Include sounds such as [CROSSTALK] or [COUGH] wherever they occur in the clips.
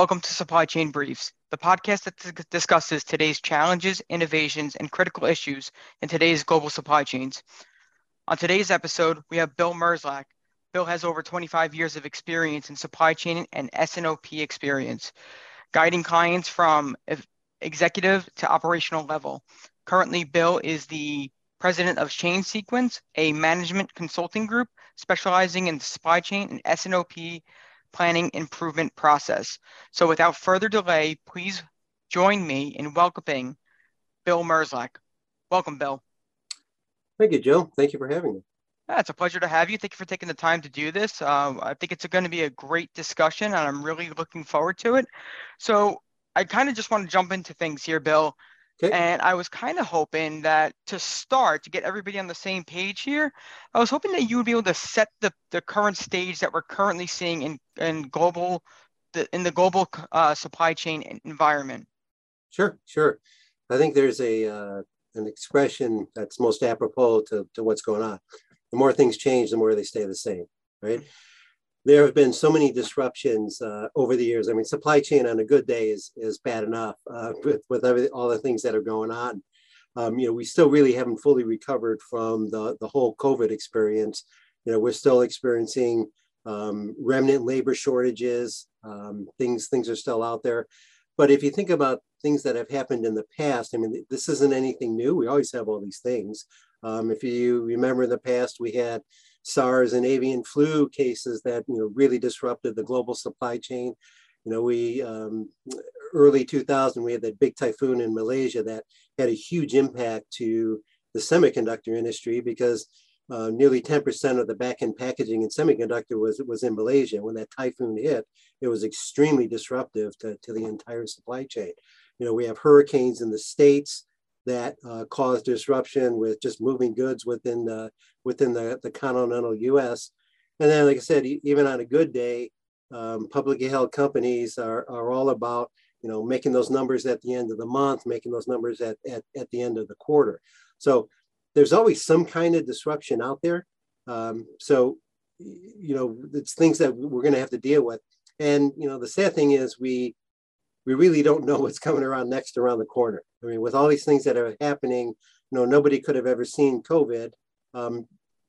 Welcome to Supply Chain Briefs, the podcast that discusses today's challenges, innovations, and critical issues in today's global supply chains. On today's episode, we have Bill Merzlak. Bill has over 25 years of experience in supply chain and S&OP experience, guiding clients from executive to operational level. Currently, Bill is the president of Chain Sequence, a management consulting group specializing in supply chain and S&OP planning improvement process. So without further delay, please join me in welcoming Bill Merzlak. Welcome, Bill. Thank you, Joe. Thank you for having me. Yeah, it's a pleasure to have you. Thank you for taking the time to do this. Uh, I think it's going to be a great discussion, and I'm really looking forward to it. So I kind of just want to jump into things here, Bill. Okay. And I was kind of hoping that to start, to get everybody on the same page here, I was hoping that you would be able to set the, the current stage that we're currently seeing in, in global, the, in the global uh, supply chain environment. Sure, sure. I think there's a uh, an expression that's most apropos to, to what's going on. The more things change, the more they stay the same, right? There have been so many disruptions uh, over the years. I mean, supply chain on a good day is is bad enough uh, [LAUGHS] with with every, all the things that are going on. Um, you know, we still really haven't fully recovered from the the whole COVID experience. You know, we're still experiencing um, remnant labor shortages. Um, things things are still out there. But if you think about things that have happened in the past, I mean, this isn't anything new. We always have all these things. Um, if you remember in the past, we had SARS and avian flu cases that you know really disrupted the global supply chain. You know, we um, early 2000 we had that big typhoon in Malaysia that had a huge impact to the semiconductor industry because uh, nearly 10% of the back-end packaging in semiconductor was was in Malaysia. When that typhoon hit, it was extremely disruptive to, to the entire supply chain. You know, we have hurricanes in the states that uh, caused disruption with just moving goods within the within the, the continental U.S. And then, like I said, even on a good day, um, publicly held companies are, are all about you know making those numbers at the end of the month, making those numbers at, at, at the end of the quarter. So there's always some kind of disruption out there. Um, so you know it's things that we're going to have to deal with. And you know the sad thing is we we really don't know what's coming around next around the corner. I mean, with all these things that are happening, you know, nobody could have ever seen COVID. Um,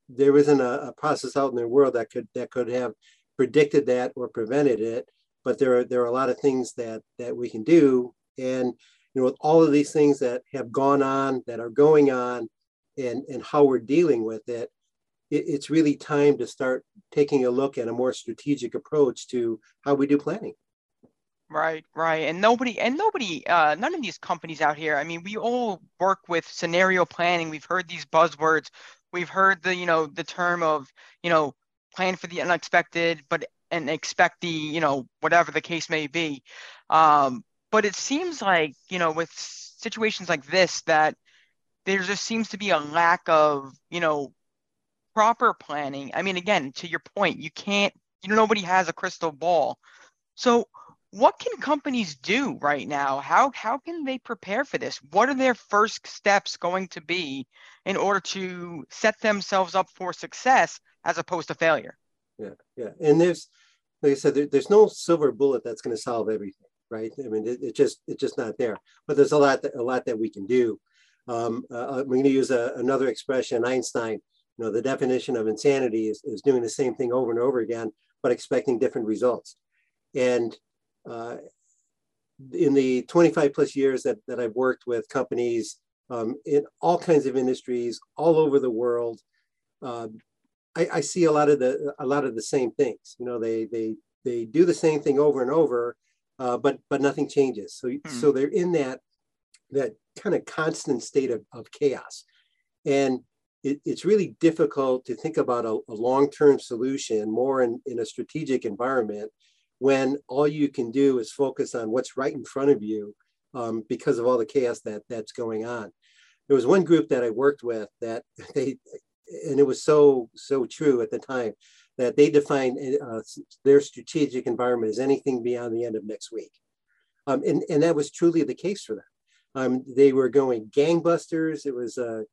there isn't a, a, process out in the world that could that could have predicted that or prevented it. But there are there are a lot of things that that we can do, and you know, with all of these things that have gone on, that are going on, and and how we're dealing with it, it it's really time to start taking a look at a more strategic approach to how we do planning. Right, right. And nobody and nobody uh none of these companies out here, I mean, we all work with scenario planning. We've heard these buzzwords. We've heard the, you know, the term of, you know, plan for the unexpected, but and expect the, you know, whatever the case may be. Um, but it seems like, you know, with situations like this that there just seems to be a lack of, you know, proper planning. I mean, again, to your point, you can't, you know, nobody has a crystal ball. So what can companies do right now? How how can they prepare for this? What are their first steps going to be in order to set themselves up for success as opposed to failure? Yeah, yeah, and there's like I said, there, there's no silver bullet that's going to solve everything, right? I mean, it, it, just it's just not there. But there's a lot that, a lot that we can do. Um, uh, I'm going to use a, another expression, Einstein. You know, the definition of insanity is, is doing the same thing over and over again, but expecting different results. And uh, in the 25 plus years that, that I've worked with companies um, in all kinds of industries all over the world, uh, I, I, see a lot of the a lot of the same things. You know, they they they do the same thing over and over, uh, but but nothing changes. So hmm. so they're in that that kind of constant state of, of chaos, and it, it's really difficult to think about a, a long term solution more in, in a strategic environment when all you can do is focus on what's right in front of you um, because of all the chaos that that's going on. There was one group that I worked with that [LAUGHS] they, and it was so so true at the time that they defined uh, their strategic environment as anything beyond the end of next week, um, and and that was truly the case for them. Um, they were going gangbusters. It was a,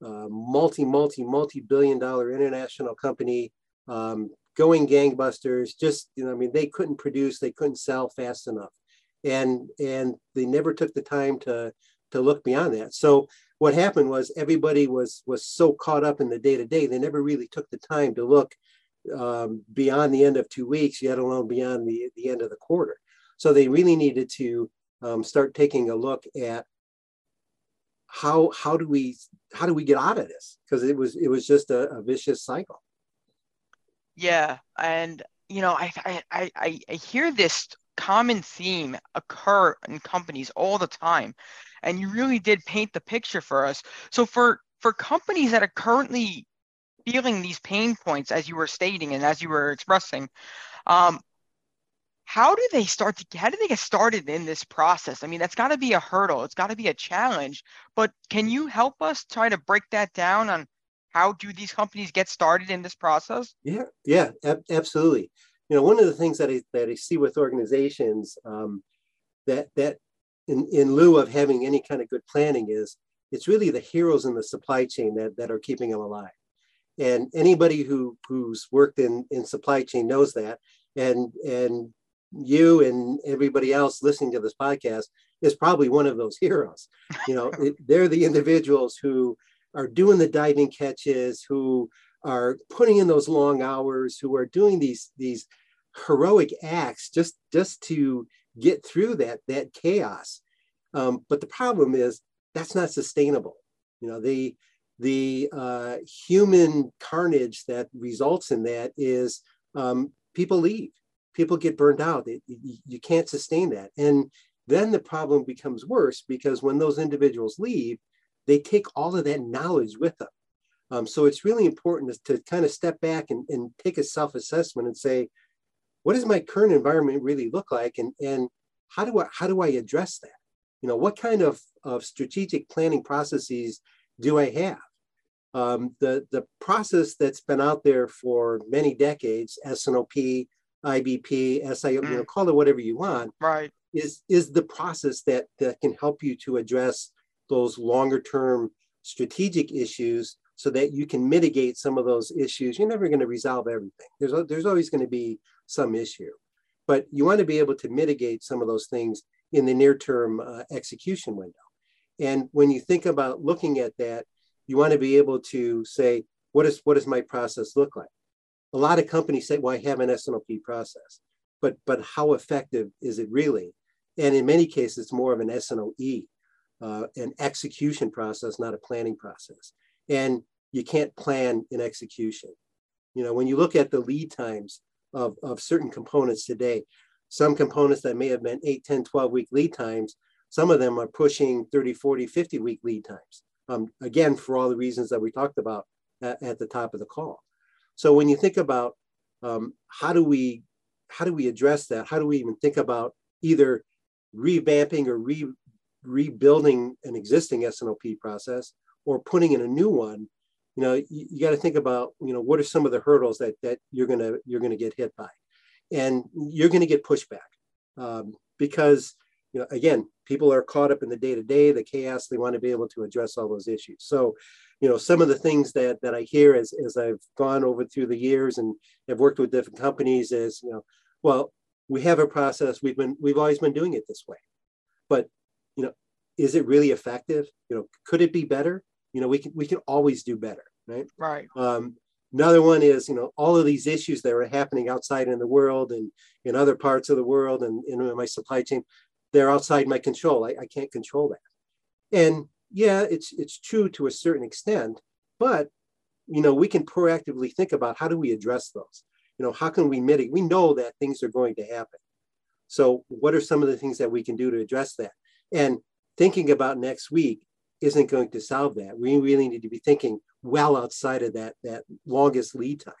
a multi multi multi billion dollar international company um, going gangbusters. Just you know, I mean, they couldn't produce, they couldn't sell fast enough, and and they never took the time to to look beyond that. So what happened was everybody was was so caught up in the day to day, they never really took the time to look um, beyond the end of two weeks, yet alone beyond the the end of the quarter. So they really needed to um, start taking a look at how how do we how do we get out of this because it was it was just a, a vicious cycle yeah, and you know, I I I I hear this common theme occur in companies all the time, and you really did paint the picture for us. So for for companies that are currently feeling these pain points, as you were stating and as you were expressing, um, how do they start to how do they get started in this process i mean that's got to be a hurdle it's got to be a challenge but can you help us try to break that down on how do these companies get started in this process? Yeah, yeah, ab- absolutely. You know, one of the things that I, that I see with organizations um, that that in, in lieu of having any kind of good planning is it's really the heroes in the supply chain that, that are keeping them alive. And anybody who who's worked in, in supply chain knows that. And and you and everybody else listening to this podcast is probably one of those heroes. You know, [LAUGHS] it, they're the individuals who are doing the diving catches, who are putting in those long hours, who are doing these these heroic acts just just to get through that that chaos. Um, but the problem is that's not sustainable. You know, the the uh, human carnage that results in that is um, people leave, people get burned out. It, you can't sustain that, and then the problem becomes worse because when those individuals leave, they take all of that knowledge with them. Um, so it's really important to, to kind of step back and, and take a self-assessment and say, what does my current environment really look like? And, and how do I how do I address that? You know, what kind of, of strategic planning processes do I have? Um, the, the process that's been out there for many decades, S&OP, IBP, SIO, mm. you know, mm. call it whatever you want, right. is, is the process that, that can help you to address those longer term strategic issues so that you can mitigate some of those issues. You're never going to resolve everything. There's, there's always going to be some issue, but you want to be able to mitigate some of those things in the near term uh, execution window. And when you think about looking at that, you want to be able to say, what, is, what does my process look like? A lot of companies say, well, I have an S&OP process, but, but how effective is it really? And in many cases, it's more of an S&OE uh, an execution process, not a planning process. And you can't plan in execution. You know, when you look at the lead times of, of certain components today, some components that may have been 8, 10, 12 week lead times, some of them are pushing 30, 40, 50 week lead times. Um, again, for all the reasons that we talked about at, at the top of the call. So when you think about um, how do we how do we address that? How do we even think about either revamping or re, rebuilding an existing S&OP process or putting in a new one, you know, you, you got to think about, you know, what are some of the hurdles that that you're gonna you're gonna get hit by, and you're gonna get pushback um, because you know again people are caught up in the day to day, the chaos. They want to be able to address all those issues. So, you know, some of the things that that I hear as as I've gone over through the years and have worked with different companies is, you know, well, we have a process. We've been we've always been doing it this way, but you know, is it really effective? You know, could it be better? You know, we can we can always do better, right? Right. Um, another one is, you know, all of these issues that are happening outside in the world and in other parts of the world and in my supply chain, they're outside my control. I, I can't control that. And yeah, it's it's true to a certain extent, but you know, we can proactively think about how do we address those? You know, how can we mitigate? We know that things are going to happen. So what are some of the things that we can do to address that? And thinking about next week isn't going to solve that. We really need to be thinking well outside of that, that longest lead time.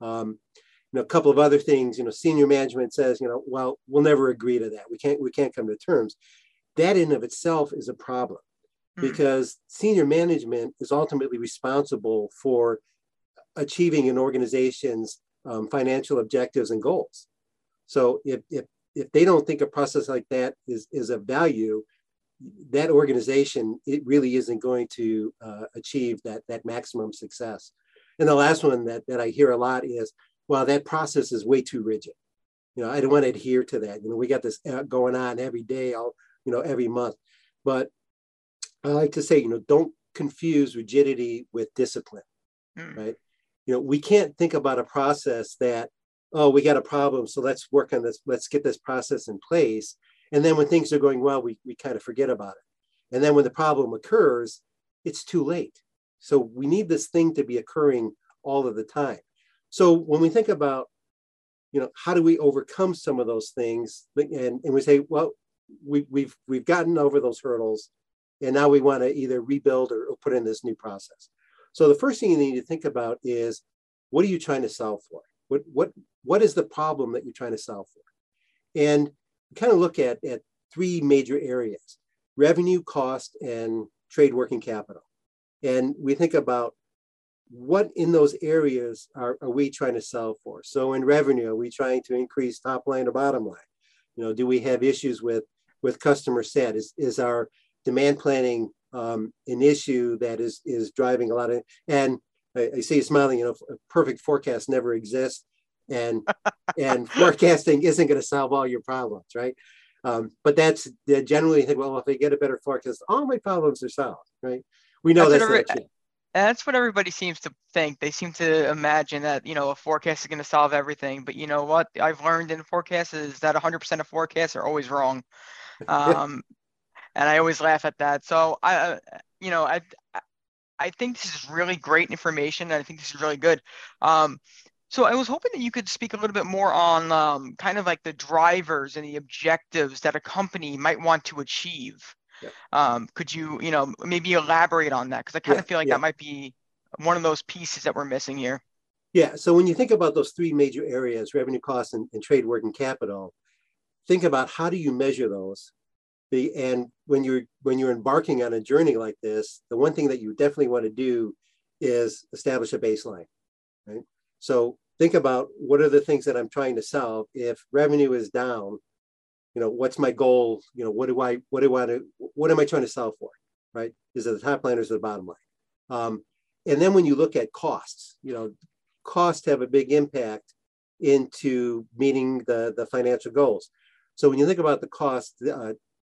Um, you know, a couple of other things, you know, senior management says, you know, well, we'll never agree to that. We can't, we can't come to terms. That in of itself is a problem mm-hmm. because senior management is ultimately responsible for achieving an organization's um, financial objectives and goals. So if, if, if they don't think a process like that is, is of value, that organization it really isn't going to uh, achieve that that maximum success. And the last one that that I hear a lot is, well, that process is way too rigid. You know, I don't want to adhere to that. You know, we got this going on every day, all you know, every month. But I like to say, you know, don't confuse rigidity with discipline, mm. right? You know, we can't think about a process that, oh, we got a problem, so let's work on this, let's get this process in place. And then when things are going well, we, we kind of forget about it. And then when the problem occurs, it's too late. So we need this thing to be occurring all of the time. So when we think about, you know, how do we overcome some of those things? And, and we say, well, we, we've we've gotten over those hurdles, and now we want to either rebuild or, or put in this new process. So the first thing you need to think about is, what are you trying to solve for? What what what is the problem that you're trying to solve for? And kind of look at at three major areas: revenue, cost, and trade working capital. And we think about what in those areas are, are we trying to solve for? So in revenue, are we trying to increase top line or bottom line? You know, do we have issues with with customer set? Is is our demand planning um, an issue that is is driving a lot of? And I, I see you smiling. You know, a perfect forecast never exists, and [LAUGHS] and forecasting isn't going to solve all your problems, right? Um, but that's generally think. Well, if I get a better forecast, all my problems are solved, right? We know that's, that's not that's what everybody seems to think. They seem to imagine that, you know, a forecast is going to solve everything. But you know what I've learned in forecasts is that 100% of forecasts are always wrong. Um, [LAUGHS] and I always laugh at that. So I, uh, you know, I, I think this is really great information. And I think this is really good. Um, so I was hoping that you could speak a little bit more on um, kind of like the drivers and the objectives that a company might want to achieve. Um, could you, you know, maybe elaborate on that? Because I kind yeah, of feel like yeah. that might be one of those pieces that we're missing here. Yeah. So when you think about those three major areas, revenue costs and, and trade working capital, think about how do you measure those the, and when you're when you're embarking on a journey like this the one thing that you definitely want to do is establish a baseline right so think about what are the things that i'm trying to solve. If revenue is down you know what's my goal? You know what do i what do i to what am i trying to solve for right? Is it the top line or is it the bottom line. Um, and then when you look at costs you know costs have a big impact into meeting the the financial goals. So when you think about the cost uh,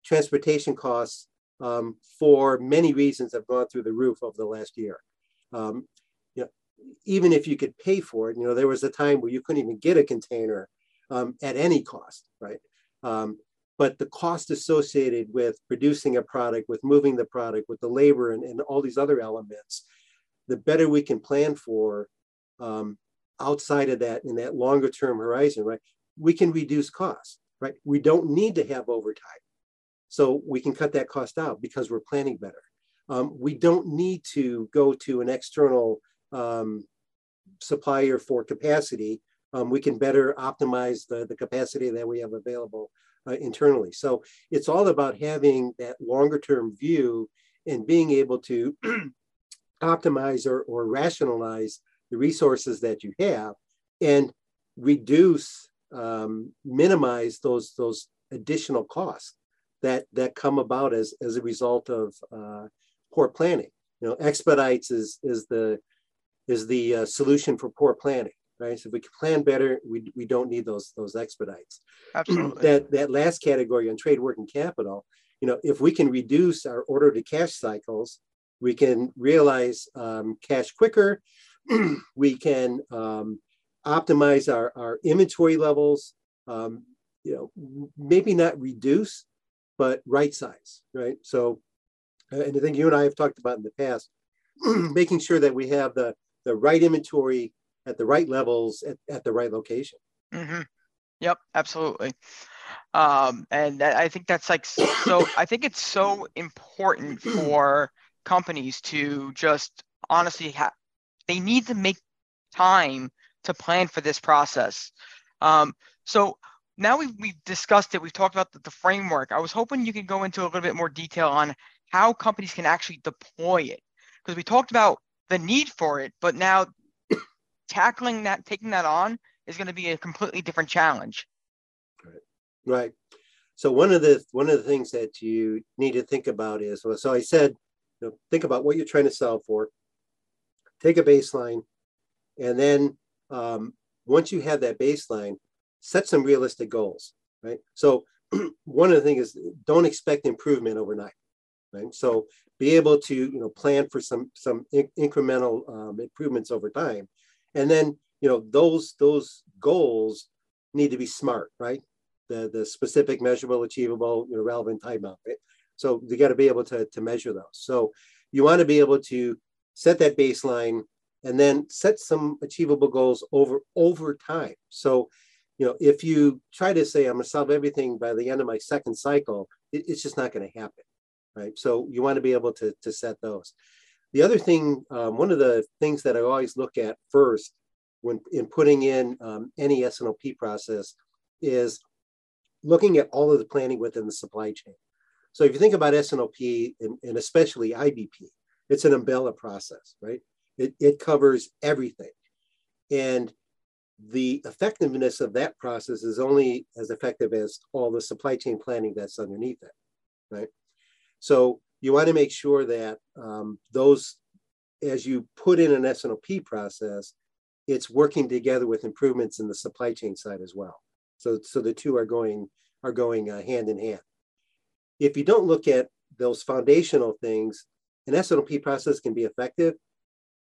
transportation costs um, for many reasons have gone through the roof over the last year. Um, even if you could pay for it you know there was a time where you couldn't even get a container um, at any cost right um, but the cost associated with producing a product, with moving the product, with the labor and, and all these other elements, the better we can plan for um, outside of that in that longer term horizon, right? We can reduce costs, right? We don't need to have overtime. So we can cut that cost out because we're planning better. Um, we don't need to go to an external um, supplier for capacity um, we can better optimize the, the capacity that we have available uh, internally. So it's all about having that longer term view and being able to [CLEARS THROAT] optimize or, or rationalize the resources that you have and reduce, um, minimize those, those additional costs that, that come about as, as a result of uh, poor planning. You know, expedites is, is the, is the uh, solution for poor planning right? So if we can plan better, we, we don't need those those expedites. [CLEARS THROAT] Absolutely. that that last category on trade working capital, you know, if we can reduce our order to cash cycles, we can realize um, cash quicker. [CLEARS THROAT] we can um, optimize our, our inventory levels. Um, you know, maybe not reduce, but right size, right? So, uh, and I think you and I have talked about in the past, [CLEARS THROAT] making sure that we have the the right inventory at the right levels at, at the right location. Mm-hmm. Yep, absolutely. Um, and I think that's like so. I think it's so important for companies to just honestly have. They need to make time to plan for this process. Um, so now we've, we've discussed it. We've talked about the, the framework. I was hoping you could go into a little bit more detail on how companies can actually deploy it because we talked about the need for it, but now tackling that, taking that on is going to be a completely different challenge. Right. Right. So one of the one of the things that you need to think about is well, so I said, you know, think about what you're trying to solve for. Take a baseline, and then um, once you have that baseline, set some realistic goals, right? So [CLEARS THROAT] one of the things is don't expect improvement overnight, right? So be able to you know plan for some some in- incremental um, improvements over time, and then you know those those goals need to be smart, right? The the specific, measurable, achievable, you know, relevant timeout, right? So you got to be able to to measure those. So you want to be able to set that baseline and then set some achievable goals over over time. So you know, if you try to say I'm going to solve everything by the end of my second cycle, it, it's just not going to happen, right? So you want to be able to to set those. The other thing, um, one of the things that I always look at first when in putting in um, any S&OP process is looking at all of the planning within the supply chain. So if you think about S&OP and, and especially IBP, it's an umbrella process, right? It, it covers everything. And the effectiveness of that process is only as effective as all the supply chain planning that's underneath it, right? So you want to make sure that um, those, as you put in an S&OP process, it's working together with improvements in the supply chain side as well. So, so the two are going are going uh, hand in hand. If you don't look at those foundational things, an S&OP process can be effective,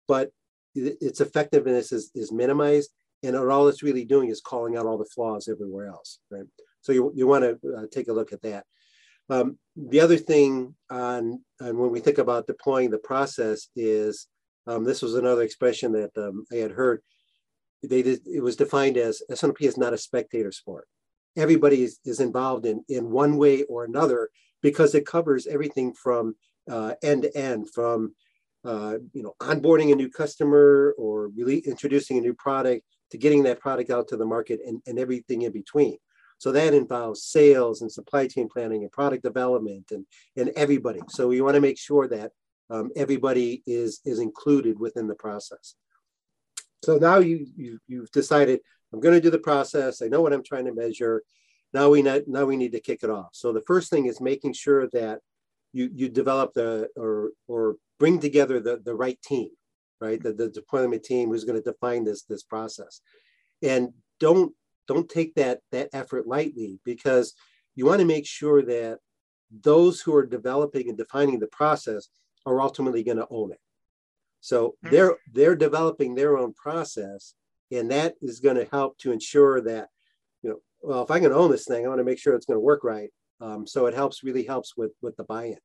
but its effectiveness is, is minimized and all it's really doing is calling out all the flaws everywhere else, right? So you, you want to uh, take a look at that. Um, the other thing on, when we think about deploying the process is um, this was another expression that um, I had heard. They did, it was defined as S&OP is not a spectator sport. Everybody is, is involved in, in one way or another because it covers everything from uh, end to end, from uh, you know onboarding a new customer or really introducing a new product to getting that product out to the market and, and everything in between. So that involves sales and supply chain planning and product development and, and everybody. So we want to make sure that um, everybody is, is included within the process. So now you, you, you've decided, I'm going to do the process. I know what I'm trying to measure. Now we, need, now we need to kick it off. So the first thing is making sure that you, you develop the, or, or bring together the, the right team right? The, the deployment team who's going to define this this process, and don't don't take that that effort lightly because you want to make sure that those who are developing and defining the process are ultimately going to own it. So mm-hmm. they're they're developing their own process, and that is going to help to ensure that you know well if I can own this thing, I want to make sure it's going to work right. Um, so it helps really helps with with the buy-in.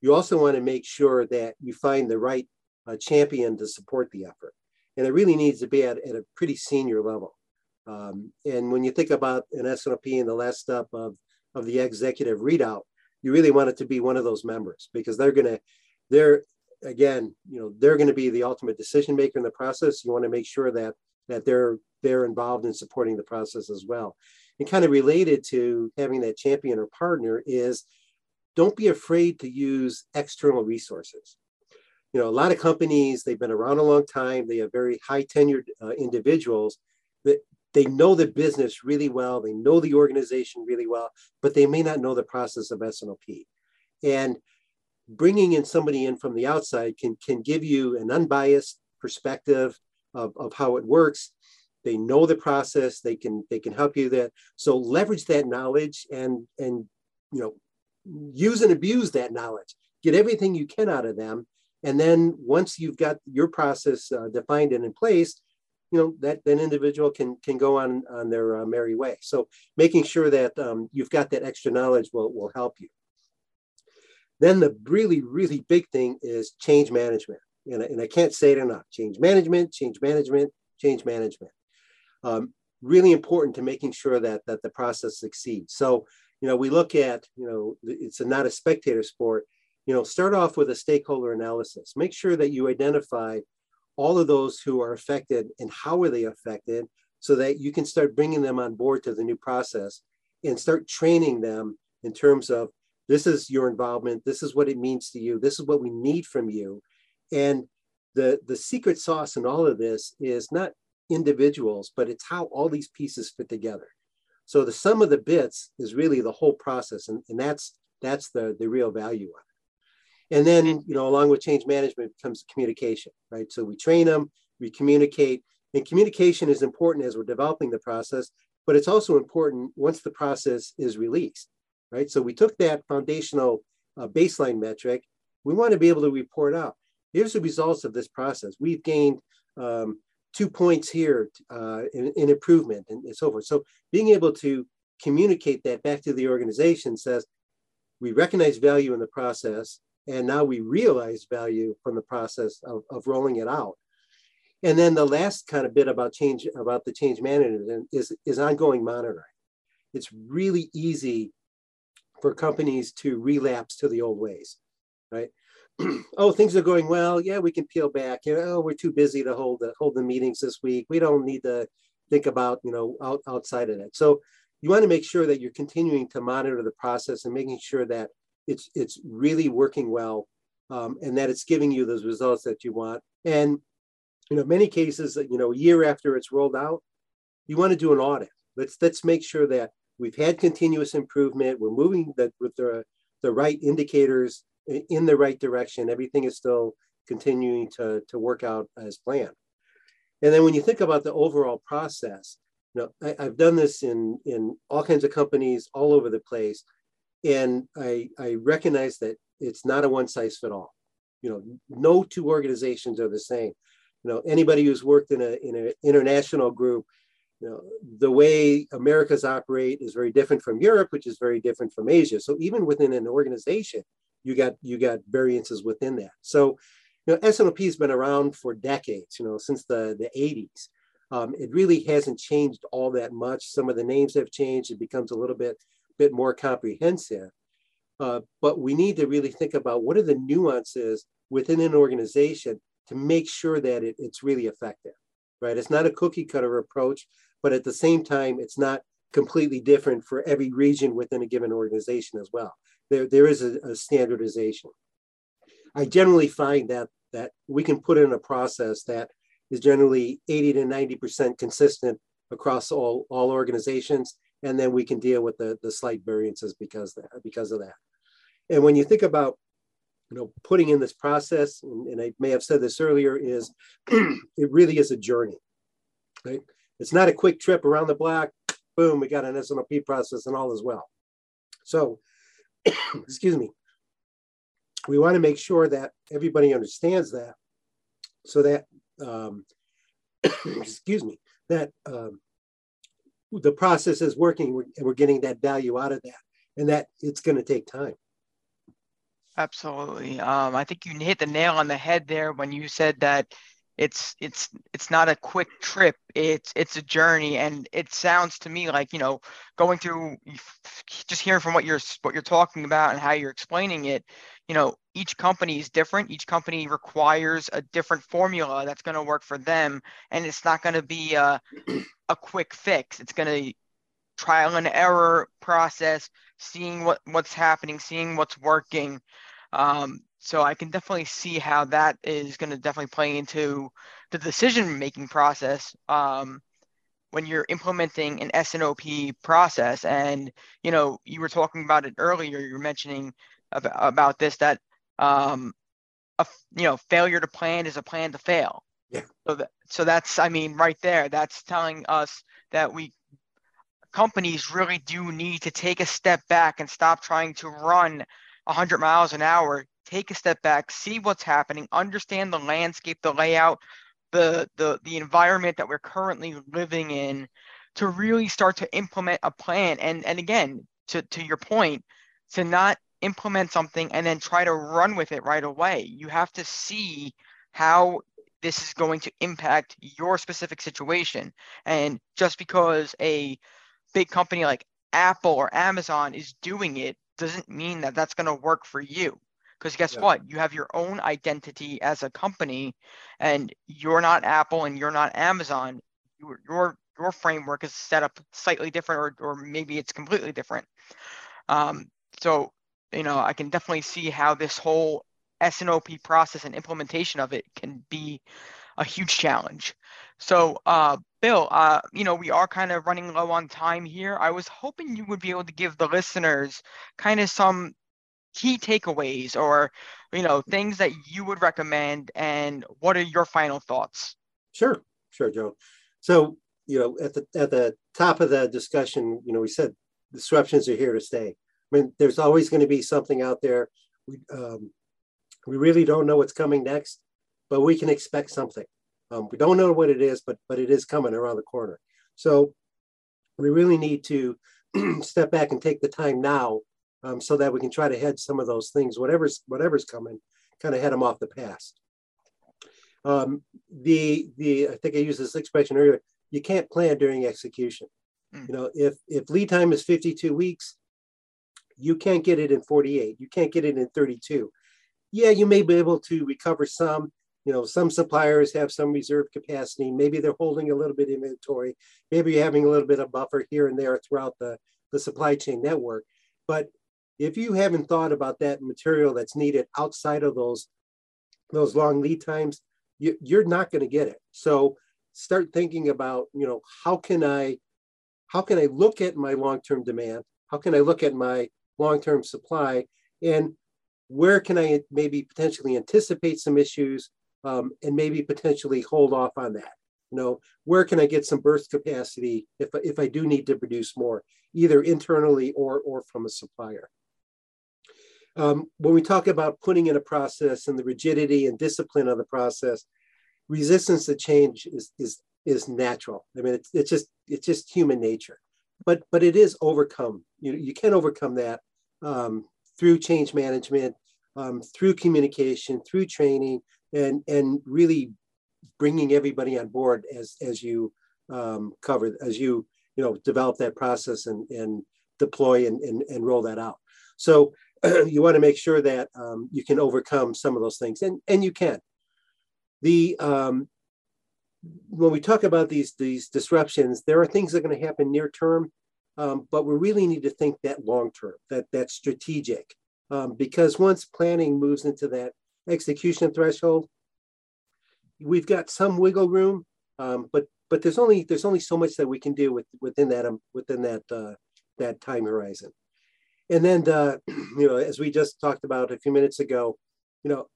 You also want to make sure that you find the right a champion to support the effort. And it really needs to be at, at a pretty senior level. Um, and when you think about an S&OP the last step of, of the executive readout, you really want it to be one of those members because they're going to, they're, again, you know, they're going to be the ultimate decision maker in the process. You want to make sure that, that they're, they're involved in supporting the process as well. And kind of related to having that champion or partner is don't be afraid to use external resources you know, a lot of companies, they've been around a long time. They have very high tenured uh, individuals that they know the business really well. They know the organization really well, but they may not know the process of S&OP. Bringing in somebody in from the outside can, can give you an unbiased perspective of, of how it works. They know the process. They can they can help you that. So leverage that knowledge and and you know use and abuse that knowledge. Get everything you can out of them and then once you've got your process uh, defined and in place, you know that that individual can can go on on their uh, merry way. So making sure that um, you've got that extra knowledge will will help you. Then the really really big thing is change management, and, and I can't say it enough. Change management, change management, change management. Um, really important to making sure that that the process succeeds. So you know we look at you know it's a, not a spectator sport you know, start off with a stakeholder analysis. Make sure that you identify all of those who are affected and how are they affected so that you can start bringing them on board to the new process and start training them in terms of this is your involvement, this is what it means to you, this is what we need from you. And the, the secret sauce in all of this is not individuals, but it's how all these pieces fit together. So the sum of the bits is really the whole process, and, and that's that's the, the real value of it. And then, you know, along with change management comes communication, right? So we train them, we communicate, And communication is important as we're developing the process, but it's also important once the process is released, right? So we took that foundational uh, baseline metric. We want to be able to report out. Here's the results of this process. We've gained um, two points here uh, in, in, improvement and, and so forth. So being able to communicate that back to the organization says, we recognize value in the process, and now we realize value from the process of, of rolling it out. And then the last kind of bit about change about the change management is, is ongoing monitoring. It's really easy for companies to relapse to the old ways, right? [CLEARS THROAT] oh, things are going well. Yeah, we can peel back. You know, oh, we're too busy to hold the hold the meetings this week. We don't need to think about you know out, outside of that. So you want to make sure that you're continuing to monitor the process and making sure that it's it's really working well um, and that it's giving you those results that you want. And you know, many cases, you know, a year after it's rolled out, you want to do an audit. Let's let's make sure that we've had continuous improvement. We're moving the, with the the right indicators in the right direction. Everything is still continuing to, to work out as planned. And then when you think about the overall process, you know, I, have done this in, in all kinds of companies all over the place. And I, I recognize that it's not a one size fit all. You know, no two organizations are the same. You know, anybody who's worked in a in an international group, you know, the way Americas operate is very different from Europe, which is very different from Asia. So even within an organization, you got you got variances within that. So, you know, S&OP has been around for decades. You know, since the the 80s. Um, it really hasn't changed all that much. Some of the names have changed. It becomes a little bit bit more comprehensive. Uh, but we need to really think about what are the nuances within an organization to make sure that it, it's really effective, right? It's not a cookie cutter approach, but at the same time, it's not completely different for every region within a given organization as well there, there is a, a standardization. I generally find that that we can put in a process that is generally 80 to 90% consistent across all, all organizations. And then we can deal with the, the slight variances because, that, because of that. And when you think about you know, putting in this process, and, and I may have said this earlier, is [CLEARS THROAT] it really is a journey, right? It's not a quick trip around the block, boom, we got an S&OP process and all is well. So [CLEARS THROAT] excuse me, we want to make sure that everybody understands that so that, um, [CLEARS THROAT] excuse me, that um, the process is working and we're getting that value out of that and that it's going to take time. Absolutely. Um, I think you hit the nail on the head there when you said that it's it's it's not a quick trip it's it's a journey and it sounds to me like you know going through just hearing from what you're what you're talking about and how you're explaining it you know each company is different each company requires a different formula that's going to work for them and it's not going to be a, a quick fix it's going to trial and error process seeing what what's happening seeing what's working um, so I can definitely see how that is going to definitely play into the decision making process um, when you're implementing an S&OP process. And you know, you were talking about it earlier. You're mentioning about, about this that um, a you know failure to plan is a plan to fail. Yeah. So that so that's I mean right there. That's telling us that we companies really do need to take a step back and stop trying to run 100 miles an hour take a step back, see what's happening, understand the landscape, the layout, the the the environment that we're currently living in to really start to implement a plan and and again to to your point to not implement something and then try to run with it right away you have to see how this is going to impact your specific situation and just because a big company like apple or amazon is doing it doesn't mean that that's going to work for you because guess yeah. what? You have your own identity as a company, and you're not Apple and you're not Amazon. Your your your framework is set up slightly different, or or maybe it's completely different. Um, so you know, I can definitely see how this whole S&OP process and implementation of it can be a huge challenge. So, uh, Bill, uh, you know, we are kind of running low on time here. I was hoping you would be able to give the listeners kind of some key takeaways or you know things that you would recommend and what are your final thoughts sure sure, Joe. So you know, at the at the top of the discussion, you know, we said disruptions are here to stay. I mean, there's always going to be something out there. We um, we really don't know what's coming next, but we can expect something. Um, we don't know what it is, but but it is coming around the corner. So we really need to [CLEARS THROAT] step back and take the time now, um, so that we can try to head some of those things, whatever's whatever's coming, kind of head them off the past. Um, the the I think I used this expression earlier. You can't plan during execution. Mm. You know, if if lead time is 52 weeks, you can't get it in 48. You can't get it in 32. Yeah, you may be able to recover some. You know, some suppliers have some reserve capacity. Maybe they're holding a little bit of inventory. Maybe you're having a little bit of buffer here and there throughout the, the supply chain network. But if you haven't thought about that material that's needed outside of those those long lead times, you, you're not going to get it. So start thinking about, you know, how can I, how can I look at my long-term demand? How can I look at my long-term supply? And where can I maybe potentially anticipate some issues um, and maybe potentially hold off on that? You know, where can I get some burst capacity if, if I do need to produce more, either internally or, or from a supplier? Um, when we talk about putting in a process and the rigidity and discipline of the process, resistance to change is is is natural. I mean, it's, it's just it's just human nature, but but it is overcome. You you can overcome that um, through change management, um, through communication, through training, and and really bringing everybody on board as as you um, cover as you you know develop that process and and deploy and and, and roll that out. So [CLEARS THROAT] you want to make sure that um, you can overcome some of those things, and and you can. The um, when we talk about these these disruptions, there are things that are going to happen near term, um, but we really need to think that long term, that that strategic, um, because once planning moves into that execution threshold, we've got some wiggle room, um, but but there's only there's only so much that we can do with, within that um, within that uh, that time horizon. And then, uh, [CLEARS THROAT] you know, as we just talked about a few minutes ago, you know,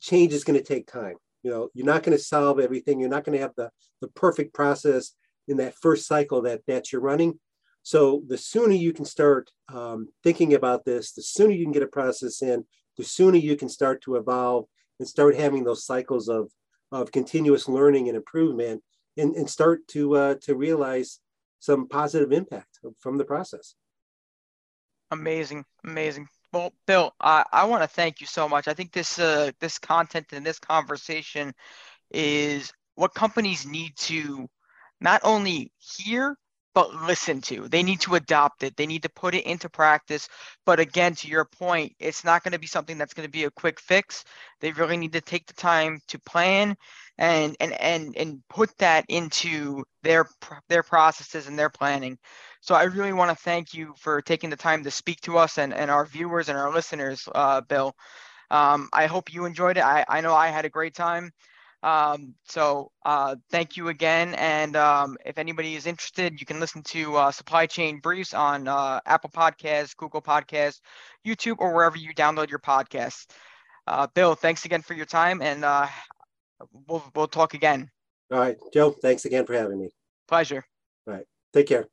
change is going to take time. You know, you're not going to solve everything. You're not going to have the, the perfect process in that first cycle that, that you're running. So the sooner you can start um, thinking about this, the sooner you can get a process in, the sooner you can start to evolve and start having those cycles of, of continuous learning and improvement and, and start to, uh, to realize some positive impact from the process. Amazing, amazing. Well, Bill, I, I want to thank you so much. I think this uh, this content and this conversation is what companies need to not only hear but listen to. They need to adopt it. They need to put it into practice. But again, to your point, it's not going to be something that's going to be a quick fix. They really need to take the time to plan and and and and put that into their their processes and their planning. So I really want to thank you for taking the time to speak to us and, and our viewers and our listeners, uh, Bill. Um, I hope you enjoyed it. I, I know I had a great time. Um, so uh, thank you again. And um, if anybody is interested, you can listen to uh, Supply Chain Briefs on uh, Apple Podcasts, Google Podcasts, YouTube, or wherever you download your podcasts. Uh, Bill, thanks again for your time, and uh, we'll we'll talk again. All right, Joe. Thanks again for having me. Pleasure. All right. Take care.